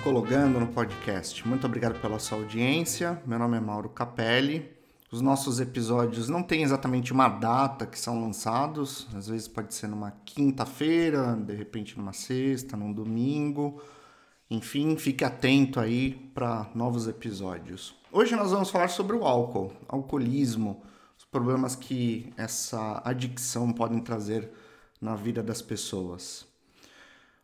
Psicologando no podcast. Muito obrigado pela sua audiência. Meu nome é Mauro Capelli. Os nossos episódios não têm exatamente uma data que são lançados, às vezes pode ser numa quinta-feira, de repente numa sexta, num domingo. Enfim, fique atento aí para novos episódios. Hoje nós vamos falar sobre o álcool, alcoolismo, os problemas que essa adicção pode trazer na vida das pessoas.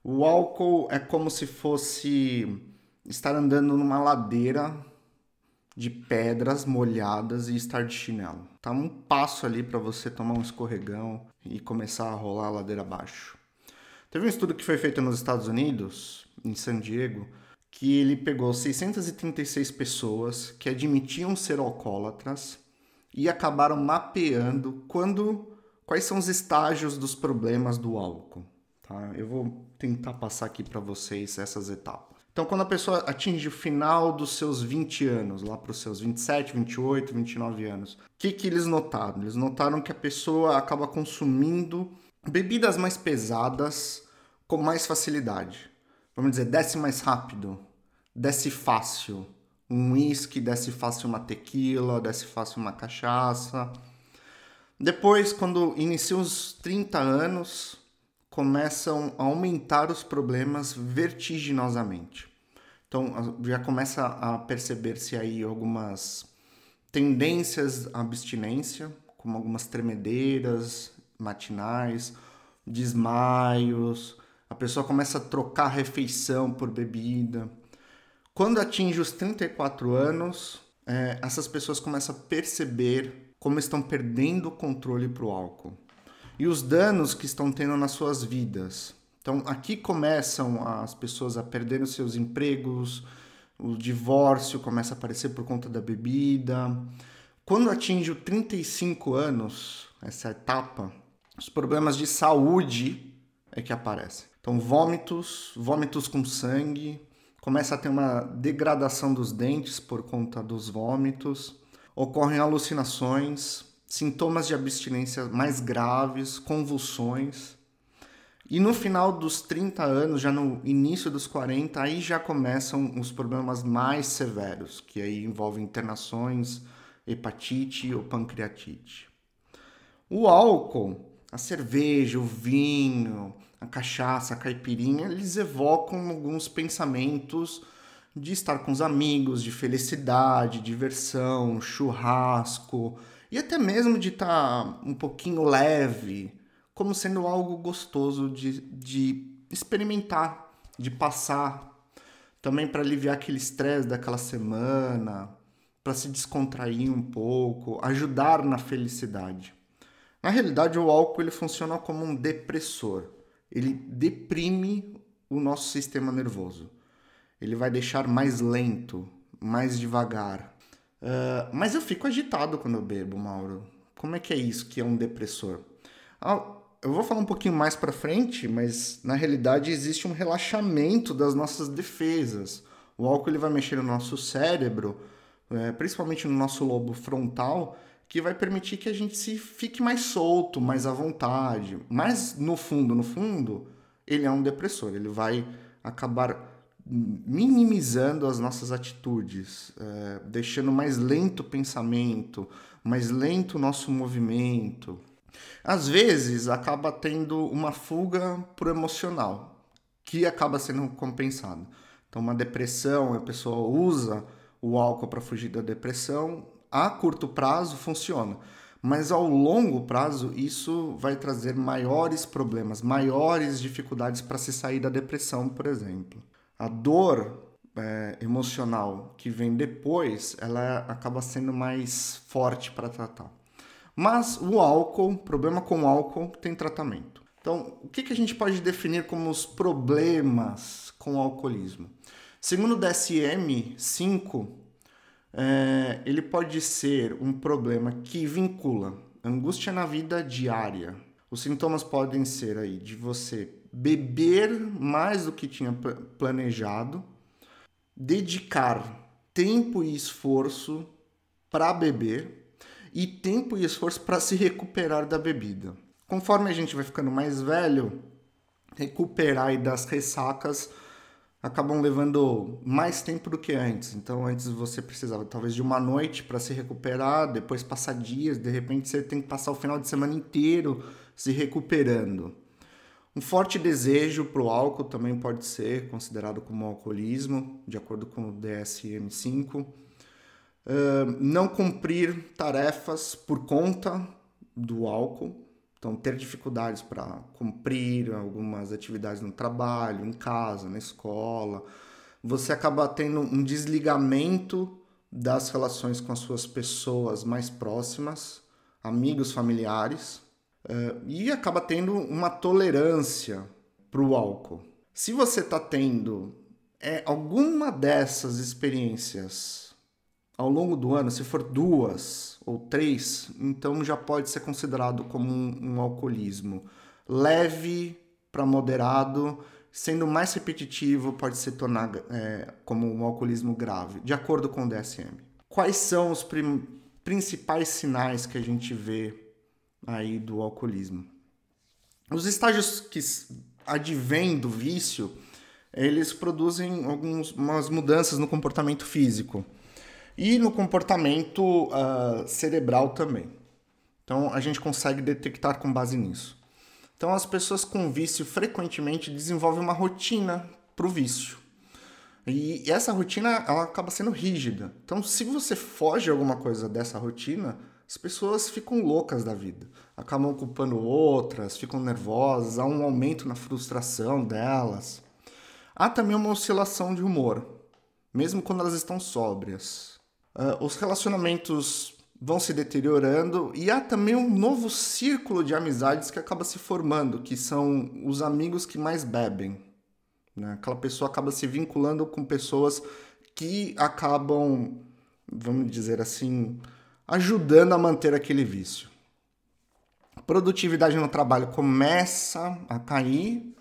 O álcool é como se fosse estar andando numa ladeira de pedras molhadas e estar de chinelo. Tá um passo ali para você tomar um escorregão e começar a rolar a ladeira abaixo. Teve um estudo que foi feito nos Estados Unidos, em San Diego, que ele pegou 636 pessoas que admitiam ser alcoólatras e acabaram mapeando quando quais são os estágios dos problemas do álcool. Tá? Eu vou tentar passar aqui para vocês essas etapas. Então, quando a pessoa atinge o final dos seus 20 anos, lá para os seus 27, 28, 29 anos, o que, que eles notaram? Eles notaram que a pessoa acaba consumindo bebidas mais pesadas com mais facilidade. Vamos dizer, desce mais rápido, desce fácil. Um uísque desce fácil uma tequila, desce fácil uma cachaça. Depois, quando inicia os 30 anos, começam a aumentar os problemas vertiginosamente. Então já começa a perceber-se aí algumas tendências à abstinência, como algumas tremedeiras matinais, desmaios, a pessoa começa a trocar refeição por bebida. Quando atinge os 34 anos, é, essas pessoas começam a perceber como estão perdendo o controle para o álcool e os danos que estão tendo nas suas vidas. Então, aqui começam as pessoas a perder os seus empregos, o divórcio começa a aparecer por conta da bebida. Quando atinge os 35 anos, essa etapa, os problemas de saúde é que aparecem. Então, vômitos, vômitos com sangue, começa a ter uma degradação dos dentes por conta dos vômitos, ocorrem alucinações, sintomas de abstinência mais graves, convulsões. E no final dos 30 anos, já no início dos 40, aí já começam os problemas mais severos, que aí envolvem internações, hepatite ou pancreatite. O álcool, a cerveja, o vinho, a cachaça, a caipirinha, eles evocam alguns pensamentos de estar com os amigos, de felicidade, diversão, churrasco, e até mesmo de estar tá um pouquinho leve, como sendo algo gostoso de, de experimentar, de passar, também para aliviar aquele estresse daquela semana, para se descontrair um pouco, ajudar na felicidade. Na realidade, o álcool ele funciona como um depressor. Ele deprime o nosso sistema nervoso. Ele vai deixar mais lento, mais devagar, Uh, mas eu fico agitado quando eu bebo, Mauro. Como é que é isso que é um depressor? Ah, eu vou falar um pouquinho mais para frente, mas na realidade existe um relaxamento das nossas defesas. O álcool ele vai mexer no nosso cérebro, é, principalmente no nosso lobo frontal, que vai permitir que a gente se fique mais solto, mais à vontade. Mas no fundo, no fundo, ele é um depressor. Ele vai acabar minimizando as nossas atitudes, é, deixando mais lento o pensamento, mais lento o nosso movimento. Às vezes acaba tendo uma fuga pro emocional, que acaba sendo compensado. Então, uma depressão, a pessoa usa o álcool para fugir da depressão, a curto prazo funciona, mas ao longo prazo isso vai trazer maiores problemas, maiores dificuldades para se sair da depressão, por exemplo a dor é, emocional que vem depois, ela acaba sendo mais forte para tratar. Mas o álcool, problema com o álcool, tem tratamento. Então, o que, que a gente pode definir como os problemas com o alcoolismo? Segundo o DSM-5, é, ele pode ser um problema que vincula angústia na vida diária. Os sintomas podem ser aí de você beber mais do que tinha planejado, dedicar tempo e esforço para beber e tempo e esforço para se recuperar da bebida. Conforme a gente vai ficando mais velho, recuperar das ressacas acabam levando mais tempo do que antes. Então, antes você precisava talvez de uma noite para se recuperar, depois passar dias, de repente você tem que passar o final de semana inteiro se recuperando. Um forte desejo para o álcool também pode ser considerado como alcoolismo, de acordo com o DSM-5. Uh, não cumprir tarefas por conta do álcool, então ter dificuldades para cumprir algumas atividades no trabalho, em casa, na escola. Você acaba tendo um desligamento das relações com as suas pessoas mais próximas, amigos, familiares uh, e acaba tendo uma tolerância para o álcool. Se você está tendo é, alguma dessas experiências ao longo do ano, se for duas ou três, então já pode ser considerado como um, um alcoolismo leve para moderado, sendo mais repetitivo, pode se tornar é, como um alcoolismo grave, de acordo com o DSM. Quais são os principais sinais que a gente vê aí do alcoolismo. Os estágios que advêm do vício, eles produzem algumas mudanças no comportamento físico e no comportamento uh, cerebral também. Então a gente consegue detectar com base nisso. Então as pessoas com vício frequentemente desenvolvem uma rotina para o vício. E essa rotina ela acaba sendo rígida. Então se você foge alguma coisa dessa rotina, as pessoas ficam loucas da vida, acabam culpando outras, ficam nervosas, há um aumento na frustração delas. Há também uma oscilação de humor, mesmo quando elas estão sóbrias. Uh, os relacionamentos vão se deteriorando e há também um novo círculo de amizades que acaba se formando, que são os amigos que mais bebem. Né? Aquela pessoa acaba se vinculando com pessoas que acabam, vamos dizer assim, ajudando a manter aquele vício. A produtividade no trabalho começa a cair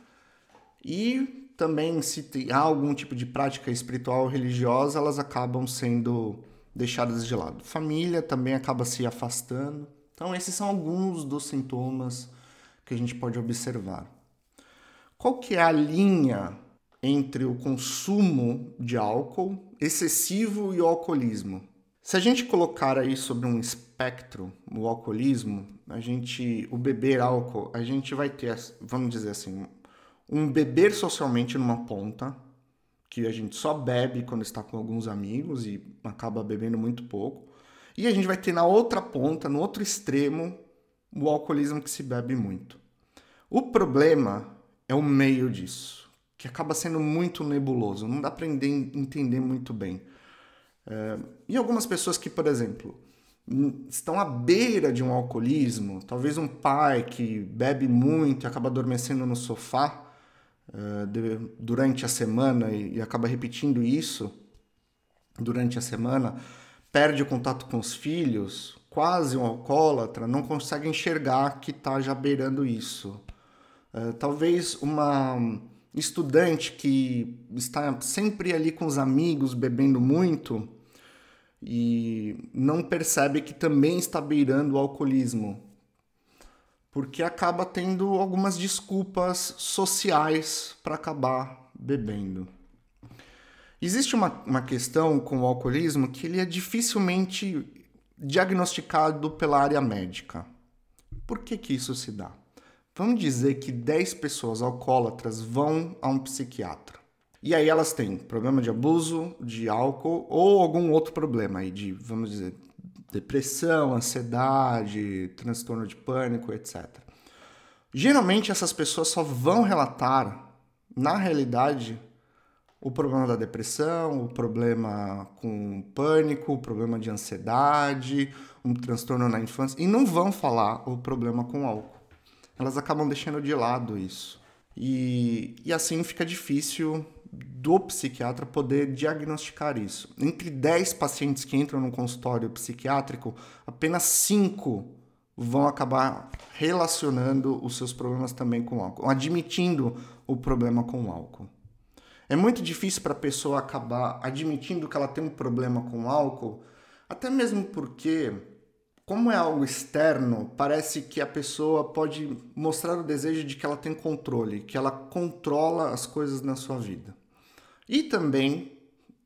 e também se há algum tipo de prática espiritual ou religiosa, elas acabam sendo deixadas de lado. Família também acaba se afastando. Então esses são alguns dos sintomas que a gente pode observar. Qual que é a linha entre o consumo de álcool excessivo e o alcoolismo? Se a gente colocar aí sobre um espectro o alcoolismo, a gente, o beber álcool, a gente vai ter, vamos dizer assim, um beber socialmente numa ponta, que a gente só bebe quando está com alguns amigos e acaba bebendo muito pouco. E a gente vai ter na outra ponta, no outro extremo, o alcoolismo que se bebe muito. O problema é o meio disso, que acaba sendo muito nebuloso, não dá para entender muito bem. É, e algumas pessoas que, por exemplo, estão à beira de um alcoolismo, talvez um pai que bebe muito e acaba adormecendo no sofá de, durante a semana e, acaba repetindo isso durante a semana, perde o contato com os filhos, quase um alcoólatra, não consegue enxergar que está já beirando isso. Uh, talvez uma estudante que está sempre ali com os amigos bebendo muito e não percebe que também está beirando o alcoolismo, porque acaba tendo algumas desculpas sociais para acabar bebendo. Existe uma, uma questão com o alcoolismo que ele é dificilmente diagnosticado pela área médica. Por que, que isso se dá? Vamos dizer que 10 pessoas alcoólatras vão a um psiquiatra. E aí elas têm problema de abuso de álcool ou algum outro problema aí de, vamos dizer, depressão, ansiedade, transtorno de pânico, etc. Geralmente essas pessoas só vão relatar, na realidade, o problema da depressão, o problema com pânico, o problema de ansiedade, um transtorno na infância, e não vão falar o problema com álcool. Elas acabam deixando de lado isso. E, e assim fica difícil do psiquiatra poder diagnosticar isso. Entre 10 pacientes que entram no consultório psiquiátrico, apenas 5 vão acabar relacionando os seus problemas também com álcool, admitindo o problema com o álcool. É muito difícil para a pessoa acabar admitindo que ela tem um problema com álcool, até mesmo porque, como é algo externo, parece que a pessoa pode mostrar o desejo de que ela tem controle, que ela controla as coisas na sua vida. E também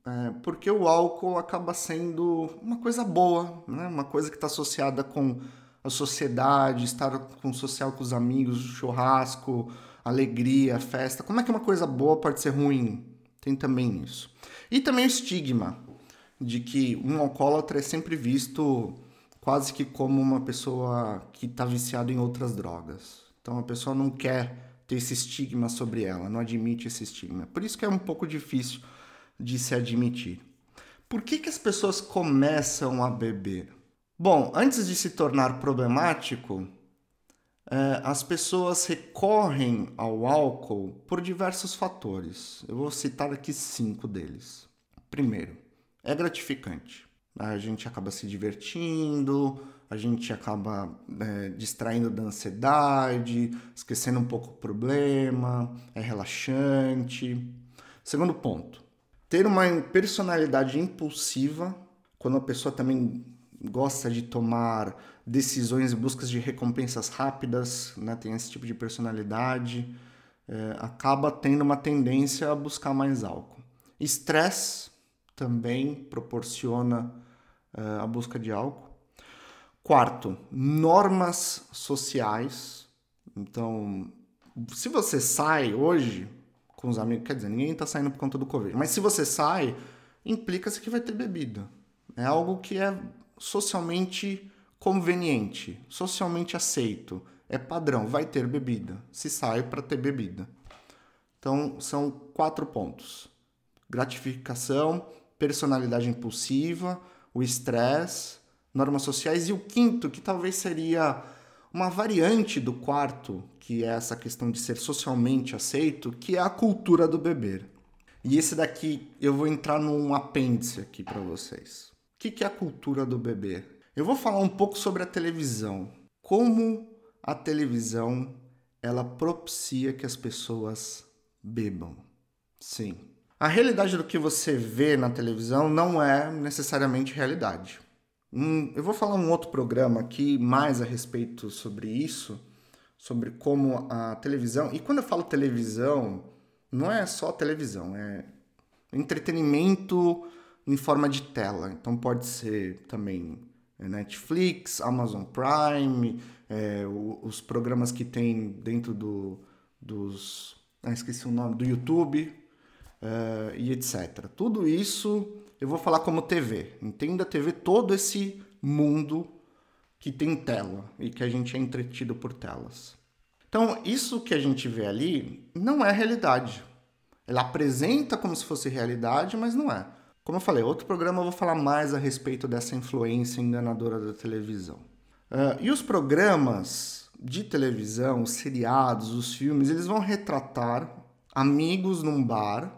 é, porque o álcool acaba sendo uma coisa boa, né? uma coisa que está associada com a sociedade, estar com social com os amigos, churrasco, alegria, festa. Como é que uma coisa boa pode ser ruim? Tem também isso. E também o estigma de que um alcoólatra é sempre visto quase que como uma pessoa que está viciada em outras drogas. Então a pessoa não quer ter esse estigma sobre ela, não admite esse estigma. Por isso que é um pouco difícil de se admitir. Por que, que as pessoas começam a beber? Bom, antes de se tornar problemático, é, as pessoas recorrem ao álcool por diversos fatores. Eu vou citar aqui cinco deles. Primeiro, é gratificante. A gente acaba se divertindo, a gente acaba é, distraindo da ansiedade, esquecendo um pouco o problema, é relaxante. Segundo ponto, ter uma personalidade impulsiva, quando a pessoa também gosta de tomar decisões em busca de recompensas rápidas, né, tem esse tipo de personalidade, é, acaba tendo uma tendência a buscar mais álcool. Estresse também proporciona é, a busca de álcool. Quarto, normas sociais. Então, se você sai hoje com os amigos, quer dizer, ninguém está saindo por conta do Covid, mas se você sai, implica-se que vai ter bebida. É algo que é socialmente conveniente, socialmente aceito, é padrão, vai ter bebida. Se sai para ter bebida. Então, são quatro pontos: gratificação, personalidade impulsiva, o estresse, normas sociais e o quinto, que talvez seria uma variante do quarto, que é essa questão de ser socialmente aceito, que é a cultura do beber. E esse daqui eu vou entrar num apêndice aqui para vocês. O que, que é a cultura do bebê? Eu vou falar um pouco sobre a televisão. Como a televisão ela propicia que as pessoas bebam. Sim. A realidade do que você vê na televisão não é necessariamente realidade. Eu vou falar um outro programa aqui mais a respeito sobre isso, sobre como a televisão. E quando eu falo televisão, não é só televisão, é entretenimento em forma de tela. Então pode ser também é, Netflix, Amazon Prime, é, os programas que tem dentro do, dos. Ah, esqueci o nome, do YouTube é, e etc. Tudo isso eu vou falar como TV. Entenda TV, todo esse mundo que tem tela e que a gente é entretido por telas. Então, isso que a gente vê ali não é realidade. Ela apresenta como se fosse realidade, mas não é. Como eu falei, outro programa eu vou falar mais a respeito dessa influência enganadora da televisão. Uh, e os programas de televisão, os seriados, os filmes, eles vão retratar amigos num bar,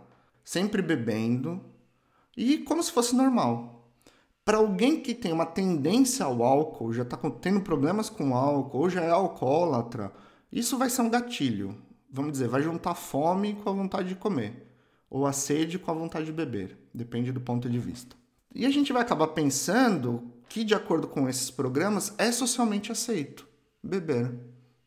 sempre bebendo, e como se fosse normal. Para alguém que tem uma tendência ao álcool, já está tendo problemas com álcool, ou já é alcoólatra, isso vai ser um gatilho. Vamos dizer, vai juntar fome com a vontade de comer ou a sede com a vontade de beber, depende do ponto de vista. E a gente vai acabar pensando que, de acordo com esses programas, é socialmente aceito beber.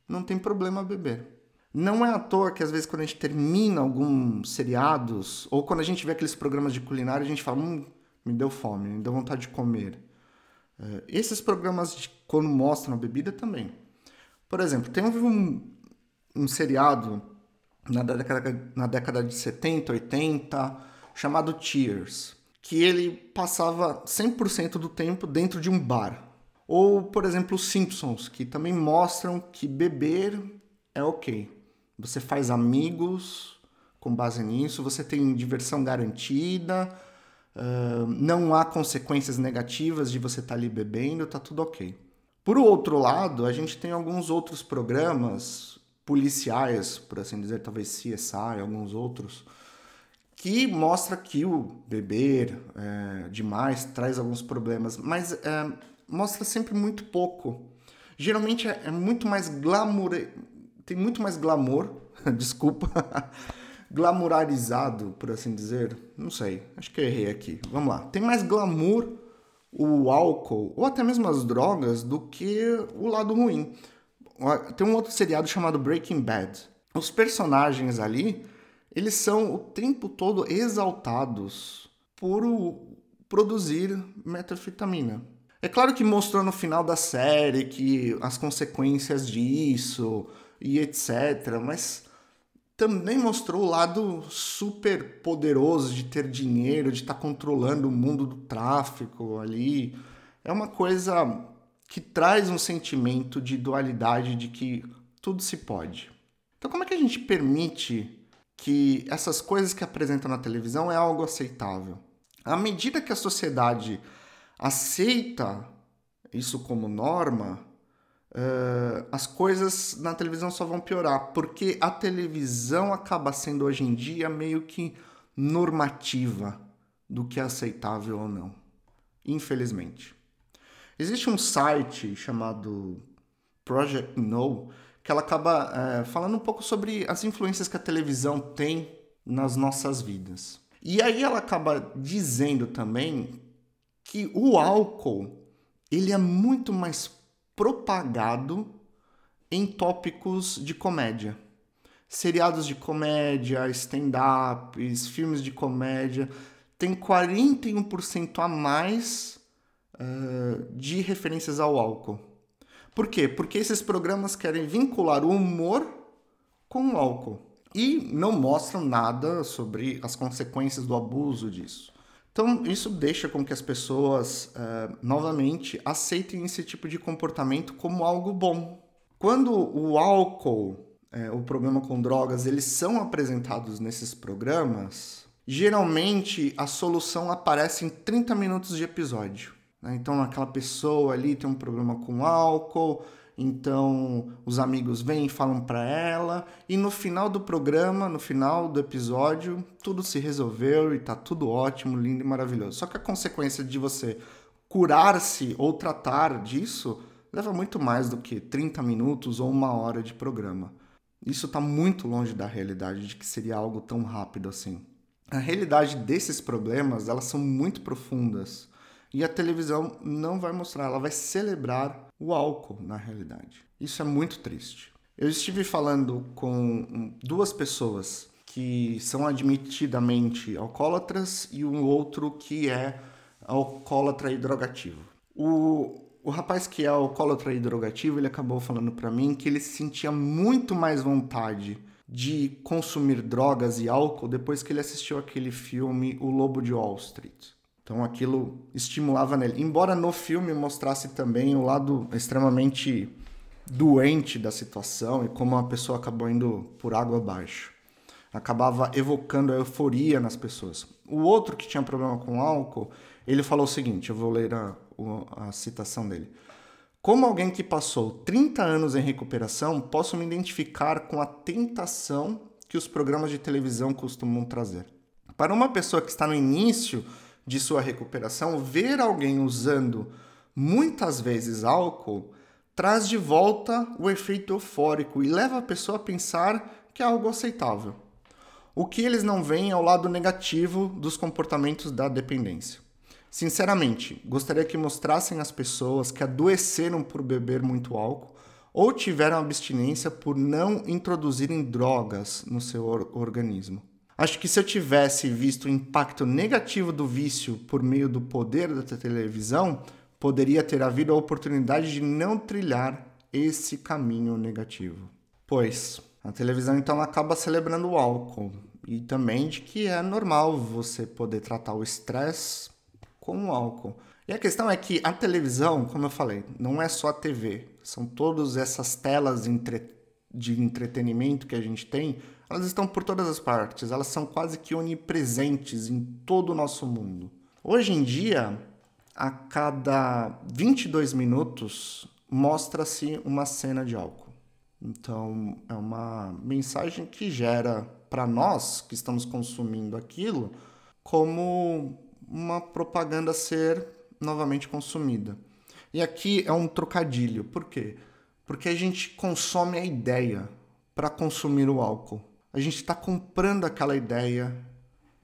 Não tem problema beber. Não é à toa que, às vezes, quando a gente termina alguns seriados, ou quando a gente vê aqueles programas de culinária, a gente fala: hum, me deu fome, me deu vontade de comer. Uh, esses programas, de, quando mostram a bebida, também. Por exemplo, tem um, um seriado na década, na década de 70, 80, chamado Tears, que ele passava 100% do tempo dentro de um bar. Ou, por exemplo, os Simpsons, que também mostram que beber é ok. Você faz amigos com base nisso, você tem diversão garantida, uh, não há consequências negativas de você estar tá ali bebendo, tá tudo ok. Por outro lado, a gente tem alguns outros programas policiais, por assim dizer, talvez CSI, alguns outros, que mostra que o beber é, demais traz alguns problemas, mas é, mostra sempre muito pouco. Geralmente é, é muito mais glamour, tem muito mais glamour, desculpa, glamourarizado, por assim dizer. Não sei, acho que eu errei aqui. Vamos lá. Tem mais glamour o álcool ou até mesmo as drogas do que o lado ruim. Tem um outro seriado chamado Breaking Bad. Os personagens ali, eles são o tempo todo exaltados por produzir metanfetamina. É claro que mostrou no final da série que as consequências disso e etc, mas também mostrou o lado super poderoso de ter dinheiro, de estar tá controlando o mundo do tráfico ali. É uma coisa que traz um sentimento de dualidade de que tudo se pode. Então, como é que a gente permite que essas coisas que apresentam na televisão é algo aceitável? À medida que a sociedade aceita isso como norma, uh, as coisas na televisão só vão piorar, porque a televisão acaba sendo hoje em dia meio que normativa do que é aceitável ou não. Infelizmente. Existe um site chamado Project No que ela acaba é, falando um pouco sobre as influências que a televisão tem nas nossas vidas. E aí ela acaba dizendo também que o álcool ele é muito mais propagado em tópicos de comédia. Seriados de comédia, stand-ups, filmes de comédia, tem 41% a mais uh, de referências ao álcool. Por quê? Porque esses programas querem vincular o humor com o álcool e não mostram nada sobre as consequências do abuso disso. Então, isso deixa com que as pessoas, uh, novamente, aceitem esse tipo de comportamento como algo bom. Quando o álcool, é, o problema com drogas, eles são apresentados nesses programas, geralmente a solução aparece em 30 minutos de episódio. Né? Então, aquela pessoa ali tem um problema com álcool, então os amigos vêm e falam para ela, e no final do programa, no final do episódio, tudo se resolveu e tá tudo ótimo, lindo e maravilhoso. Só que a consequência de você curar-se ou tratar disso leva muito mais do que 30 minutos ou uma hora de programa. Isso está muito longe da realidade de que seria algo tão rápido assim. A realidade desses problemas, elas são muito profundas e a televisão não vai mostrar, ela vai celebrar o álcool na realidade. Isso é muito triste. Eu estive falando com duas pessoas que são admitidamente alcoólatras e um outro que é alcoólatra e drogativo. O, o rapaz que é alcoólatra e drogativo, ele acabou falando para mim que ele sentia muito mais vontade de consumir drogas e álcool depois que ele assistiu aquele filme O Lobo de Wall Street. Então aquilo estimulava nele. Embora no filme mostrasse também o lado extremamente doente da situação e como a pessoa acabou indo por água abaixo. Acabava evocando a euforia nas pessoas. O outro que tinha problema com álcool, ele falou o seguinte: eu vou ler a, a citação dele. Como alguém que passou 30 anos em recuperação, posso me identificar com a tentação que os programas de televisão costumam trazer. Para uma pessoa que está no início de sua recuperação, ver alguém usando muitas vezes álcool traz de volta o efeito eufórico e leva a pessoa a pensar que é algo aceitável. O que eles não veem é o lado negativo dos comportamentos da dependência. Sinceramente, gostaria que mostrassem às pessoas que adoeceram por beber muito álcool ou tiveram abstinência por não introduzirem drogas no seu organismo. Acho que se eu tivesse visto o impacto negativo do vício por meio do poder da televisão, poderia ter havido a oportunidade de não trilhar esse caminho negativo. Pois a televisão então acaba celebrando o álcool e também de que é normal você poder tratar o estresse com o álcool. E a questão é que a televisão, como eu falei, não é só a TV, são todas essas telas de entretenimento que a gente tem elas estão por todas as partes, elas são quase que onipresentes em todo o nosso mundo. Hoje em dia, a cada 22 minutos mostra-se uma cena de álcool. Então, é uma mensagem que gera para nós que estamos consumindo aquilo como uma propaganda ser novamente consumida. E aqui é um trocadilho. Por quê? Porque a gente consome a ideia para consumir o álcool a gente está comprando aquela ideia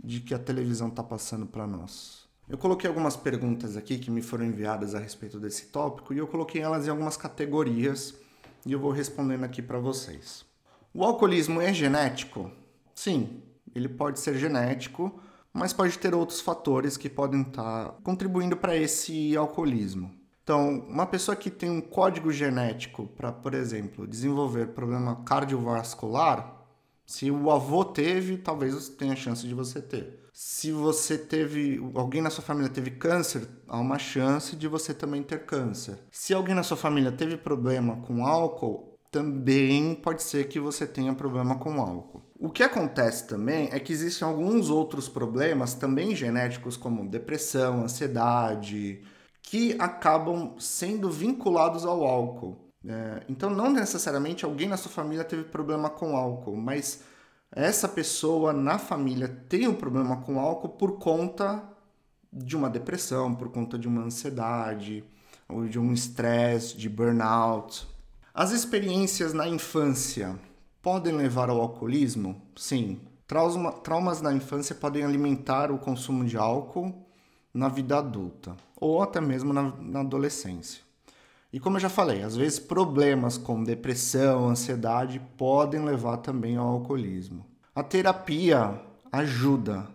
de que a televisão está passando para nós. Eu coloquei algumas perguntas aqui que me foram enviadas a respeito desse tópico e eu coloquei elas em algumas categorias e eu vou respondendo aqui para vocês. O alcoolismo é genético? Sim, Ele pode ser genético, mas pode ter outros fatores que podem estar contribuindo para esse alcoolismo. Então, uma pessoa que tem um código genético para, por exemplo, desenvolver problema cardiovascular, se o avô teve, talvez tenha chance de você ter. Se você teve, alguém na sua família teve câncer, há uma chance de você também ter câncer. Se alguém na sua família teve problema com álcool, também pode ser que você tenha problema com álcool. O que acontece também é que existem alguns outros problemas, também genéticos, como depressão, ansiedade, que acabam sendo vinculados ao álcool. É, então, não necessariamente alguém na sua família teve problema com álcool, mas essa pessoa na família tem um problema com álcool por conta de uma depressão, por conta de uma ansiedade, ou de um estresse, de burnout. As experiências na infância podem levar ao alcoolismo? Sim. Trauma, traumas na infância podem alimentar o consumo de álcool na vida adulta, ou até mesmo na, na adolescência. E como eu já falei, às vezes problemas como depressão, ansiedade podem levar também ao alcoolismo. A terapia ajuda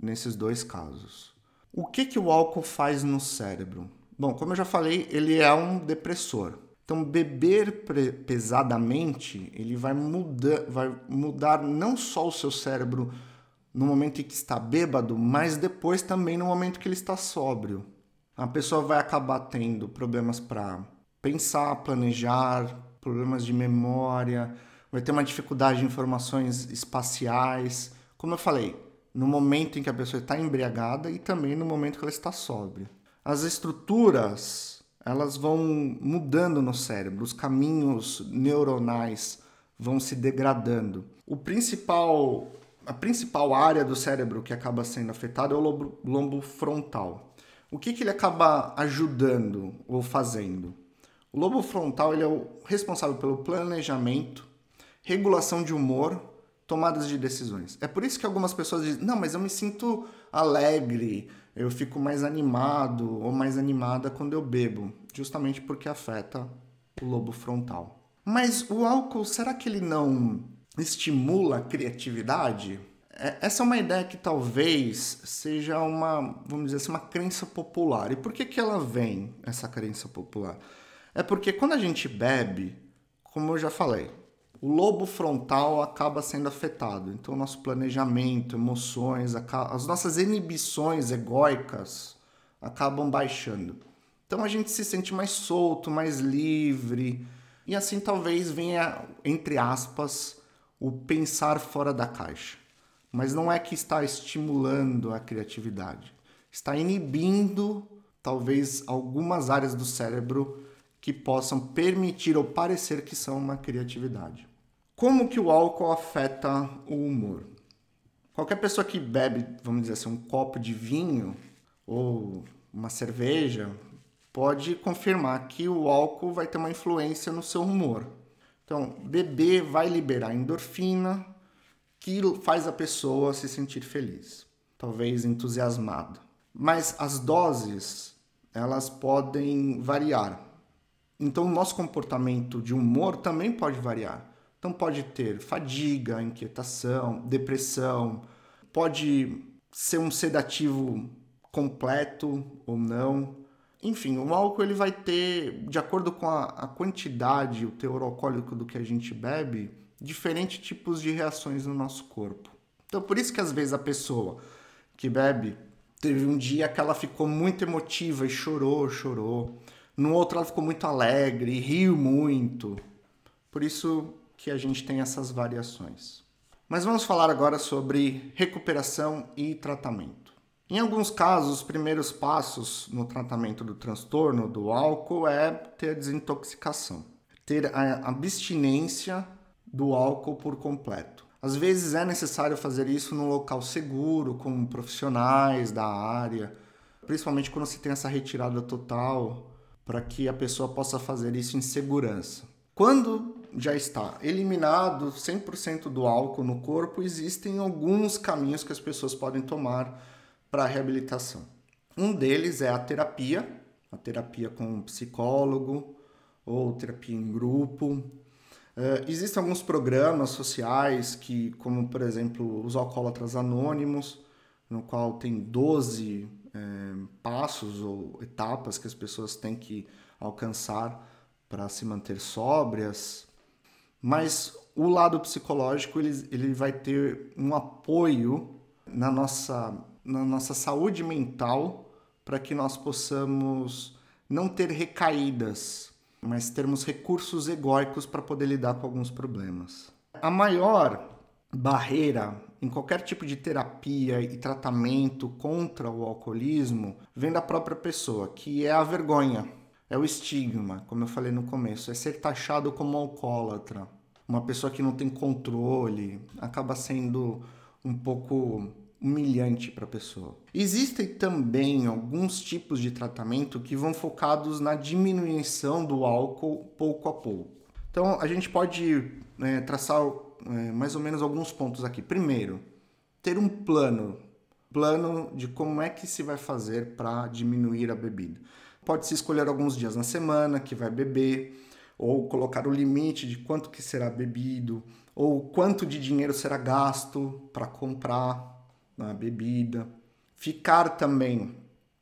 nesses dois casos. O que, que o álcool faz no cérebro? Bom, como eu já falei, ele é um depressor. Então, beber pesadamente, ele vai mudar, vai mudar não só o seu cérebro no momento em que está bêbado, mas depois também no momento que ele está sóbrio. A pessoa vai acabar tendo problemas para pensar, planejar, problemas de memória, vai ter uma dificuldade de informações espaciais. Como eu falei, no momento em que a pessoa está embriagada e também no momento que ela está sóbria. As estruturas, elas vão mudando no cérebro, os caminhos neuronais vão se degradando. O principal, a principal área do cérebro que acaba sendo afetada é o lobo, lobo frontal. O que, que ele acaba ajudando ou fazendo? O lobo frontal ele é o responsável pelo planejamento, regulação de humor, tomadas de decisões. É por isso que algumas pessoas dizem: não, mas eu me sinto alegre, eu fico mais animado ou mais animada quando eu bebo, justamente porque afeta o lobo frontal. Mas o álcool, será que ele não estimula a criatividade? É, essa é uma ideia que talvez seja uma, vamos dizer assim, uma crença popular. E por que, que ela vem, essa crença popular? É porque quando a gente bebe, como eu já falei, o lobo frontal acaba sendo afetado. Então, nosso planejamento, emoções, as nossas inibições egóicas acabam baixando. Então, a gente se sente mais solto, mais livre. E assim, talvez venha, entre aspas, o pensar fora da caixa. Mas não é que está estimulando a criatividade. Está inibindo, talvez, algumas áreas do cérebro que possam permitir ou parecer que são uma criatividade. Como que o álcool afeta o humor? Qualquer pessoa que bebe, vamos dizer assim, um copo de vinho ou uma cerveja pode confirmar que o álcool vai ter uma influência no seu humor. Então, beber vai liberar endorfina, que faz a pessoa se sentir feliz, talvez entusiasmada. Mas as doses, elas podem variar. Então, o nosso comportamento de humor também pode variar. Então, pode ter fadiga, inquietação, depressão, pode ser um sedativo completo ou não. Enfim, o álcool ele vai ter, de acordo com a, a quantidade, o teor alcoólico do que a gente bebe, diferentes tipos de reações no nosso corpo. Então, por isso que às vezes a pessoa que bebe teve um dia que ela ficou muito emotiva e chorou, chorou. No outro ela ficou muito alegre e riu muito. Por isso que a gente tem essas variações. Mas vamos falar agora sobre recuperação e tratamento. Em alguns casos, os primeiros passos no tratamento do transtorno do álcool é ter a desintoxicação, ter a abstinência do álcool por completo. Às vezes é necessário fazer isso num local seguro, com profissionais da área, principalmente quando se tem essa retirada total para que a pessoa possa fazer isso em segurança. Quando já está eliminado 100% do álcool no corpo, existem alguns caminhos que as pessoas podem tomar para a reabilitação. Um deles é a terapia, a terapia com um psicólogo ou terapia em grupo. Uh, existem alguns programas sociais que, como por exemplo os alcoólatras anônimos, no qual tem 12 é, passos ou etapas que as pessoas têm que alcançar para se manter sóbrias. Mas o lado psicológico ele, ele vai ter um apoio na nossa, na nossa saúde mental para que nós possamos não ter recaídas, mas termos recursos egóicos para poder lidar com alguns problemas. A maior barreira em qualquer tipo de terapia e tratamento contra o alcoolismo vem da própria pessoa, que é a vergonha, é o estigma, como eu falei no começo, é ser taxado como alcoólatra. Uma pessoa que não tem controle acaba sendo um pouco humilhante para a pessoa. Existem também alguns tipos de tratamento que vão focados na diminuição do álcool pouco a pouco. Então a gente pode é, traçar é, mais ou menos alguns pontos aqui. Primeiro, ter um plano, plano de como é que se vai fazer para diminuir a bebida. Pode se escolher alguns dias na semana que vai beber, ou colocar o limite de quanto que será bebido, ou quanto de dinheiro será gasto para comprar na bebida. Ficar também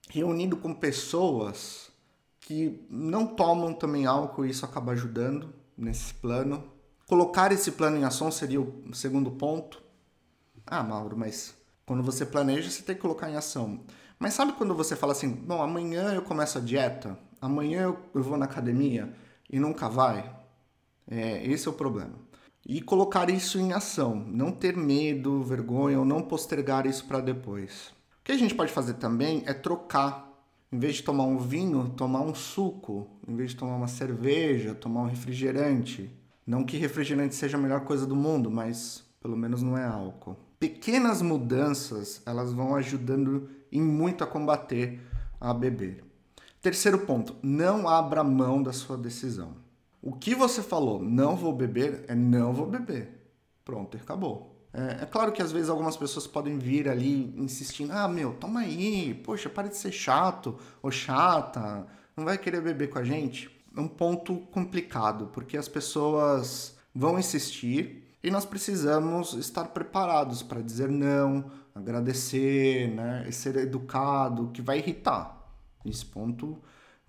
reunido com pessoas que não tomam também álcool e isso acaba ajudando nesse plano. Colocar esse plano em ação seria o segundo ponto. Ah, Mauro, mas quando você planeja, você tem que colocar em ação. Mas sabe quando você fala assim, bom, amanhã eu começo a dieta, amanhã eu vou na academia e nunca vai? É, esse é o problema e colocar isso em ação, não ter medo, vergonha ou não postergar isso para depois. O que a gente pode fazer também é trocar. Em vez de tomar um vinho, tomar um suco. Em vez de tomar uma cerveja, tomar um refrigerante. Não que refrigerante seja a melhor coisa do mundo, mas pelo menos não é álcool. Pequenas mudanças, elas vão ajudando em muito a combater a beber. Terceiro ponto, não abra mão da sua decisão. O que você falou, não vou beber, é não vou beber. Pronto, acabou. É, é, claro que às vezes algumas pessoas podem vir ali insistindo: ah, meu, toma aí, poxa, para de ser chato ou chata, não vai querer beber com a gente. É um ponto complicado, porque as pessoas vão insistir e nós precisamos estar preparados para dizer não, agradecer, né, e ser educado, que vai irritar. Nesse ponto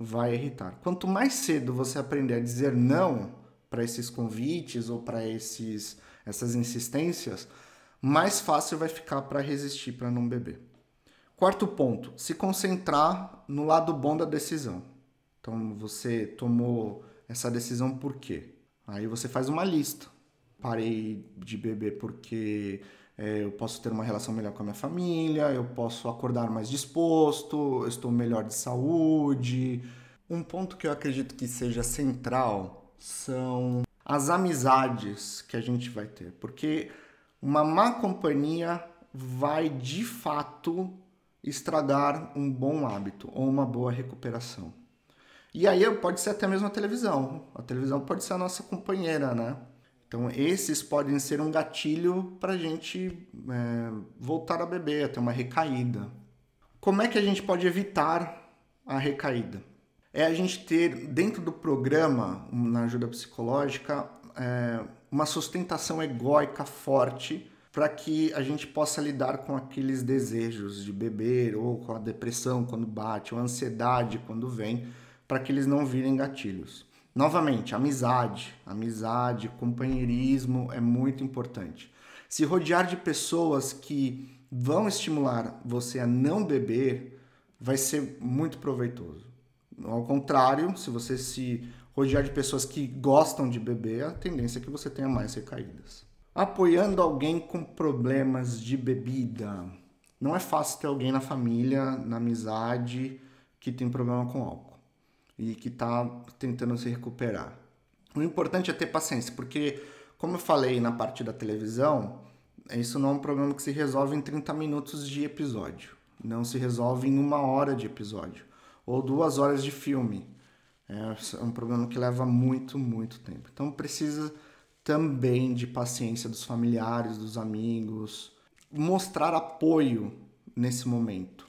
vai irritar. Quanto mais cedo você aprender a dizer não para esses convites ou para esses essas insistências, mais fácil vai ficar para resistir para não beber. Quarto ponto, se concentrar no lado bom da decisão. Então você tomou essa decisão por quê? Aí você faz uma lista. Parei de beber porque eu posso ter uma relação melhor com a minha família, eu posso acordar mais disposto, eu estou melhor de saúde. Um ponto que eu acredito que seja central são as amizades que a gente vai ter, porque uma má companhia vai de fato estragar um bom hábito ou uma boa recuperação. E aí pode ser até mesmo a televisão. A televisão pode ser a nossa companheira, né? Então, esses podem ser um gatilho para a gente é, voltar a beber, ter uma recaída. Como é que a gente pode evitar a recaída? É a gente ter, dentro do programa, na ajuda psicológica, é, uma sustentação egóica forte para que a gente possa lidar com aqueles desejos de beber, ou com a depressão quando bate, ou a ansiedade quando vem, para que eles não virem gatilhos. Novamente, amizade, amizade, companheirismo é muito importante. Se rodear de pessoas que vão estimular você a não beber, vai ser muito proveitoso. Ao contrário, se você se rodear de pessoas que gostam de beber, a tendência é que você tenha mais recaídas. Apoiando alguém com problemas de bebida. Não é fácil ter alguém na família, na amizade, que tem problema com álcool e que está tentando se recuperar. O importante é ter paciência, porque, como eu falei na parte da televisão, isso não é um problema que se resolve em 30 minutos de episódio. Não se resolve em uma hora de episódio ou duas horas de filme. É um problema que leva muito, muito tempo. Então precisa também de paciência dos familiares, dos amigos, mostrar apoio nesse momento.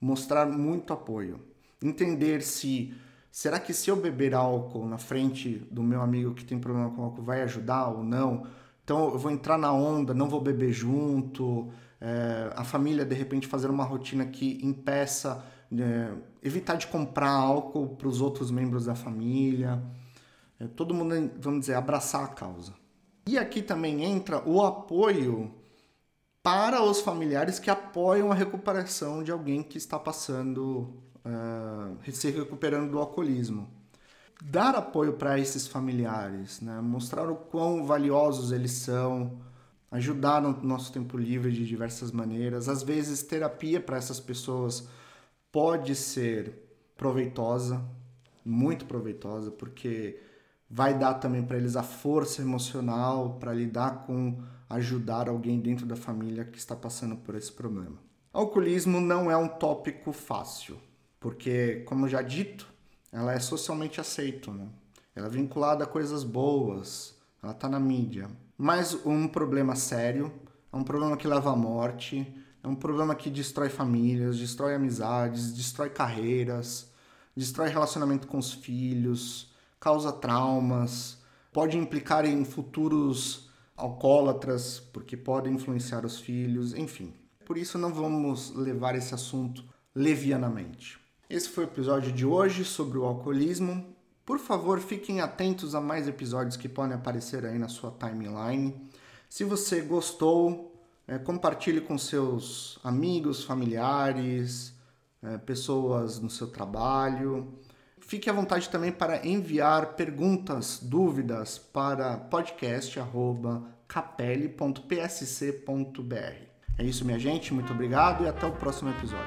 Mostrar muito apoio. Entender se Será que se eu beber álcool na frente do meu amigo que tem problema com álcool vai ajudar ou não? Então eu vou entrar na onda, não vou beber junto. É, a família de repente fazer uma rotina que impeça, é, evitar de comprar álcool para os outros membros da família. É, todo mundo, vamos dizer, abraçar a causa. E aqui também entra o apoio para os familiares que apoiam a recuperação de alguém que está passando uh, se recuperando do alcoolismo. Dar apoio para esses familiares, né? mostrar o quão valiosos eles são, ajudar no nosso tempo livre de diversas maneiras. Às vezes, terapia para essas pessoas pode ser proveitosa, muito proveitosa, porque vai dar também para eles a força emocional para lidar com ajudar alguém dentro da família que está passando por esse problema. Alcoolismo não é um tópico fácil porque, como já dito, ela é socialmente aceita, né? ela é vinculada a coisas boas, ela está na mídia. Mas um problema sério, é um problema que leva à morte, é um problema que destrói famílias, destrói amizades, destrói carreiras, destrói relacionamento com os filhos, causa traumas, pode implicar em futuros alcoólatras, porque pode influenciar os filhos, enfim. Por isso não vamos levar esse assunto levianamente. Esse foi o episódio de hoje sobre o alcoolismo. Por favor, fiquem atentos a mais episódios que podem aparecer aí na sua timeline. Se você gostou, é, compartilhe com seus amigos, familiares, é, pessoas no seu trabalho. Fique à vontade também para enviar perguntas, dúvidas para podcast.capelle.psc.br. É isso, minha gente. Muito obrigado e até o próximo episódio.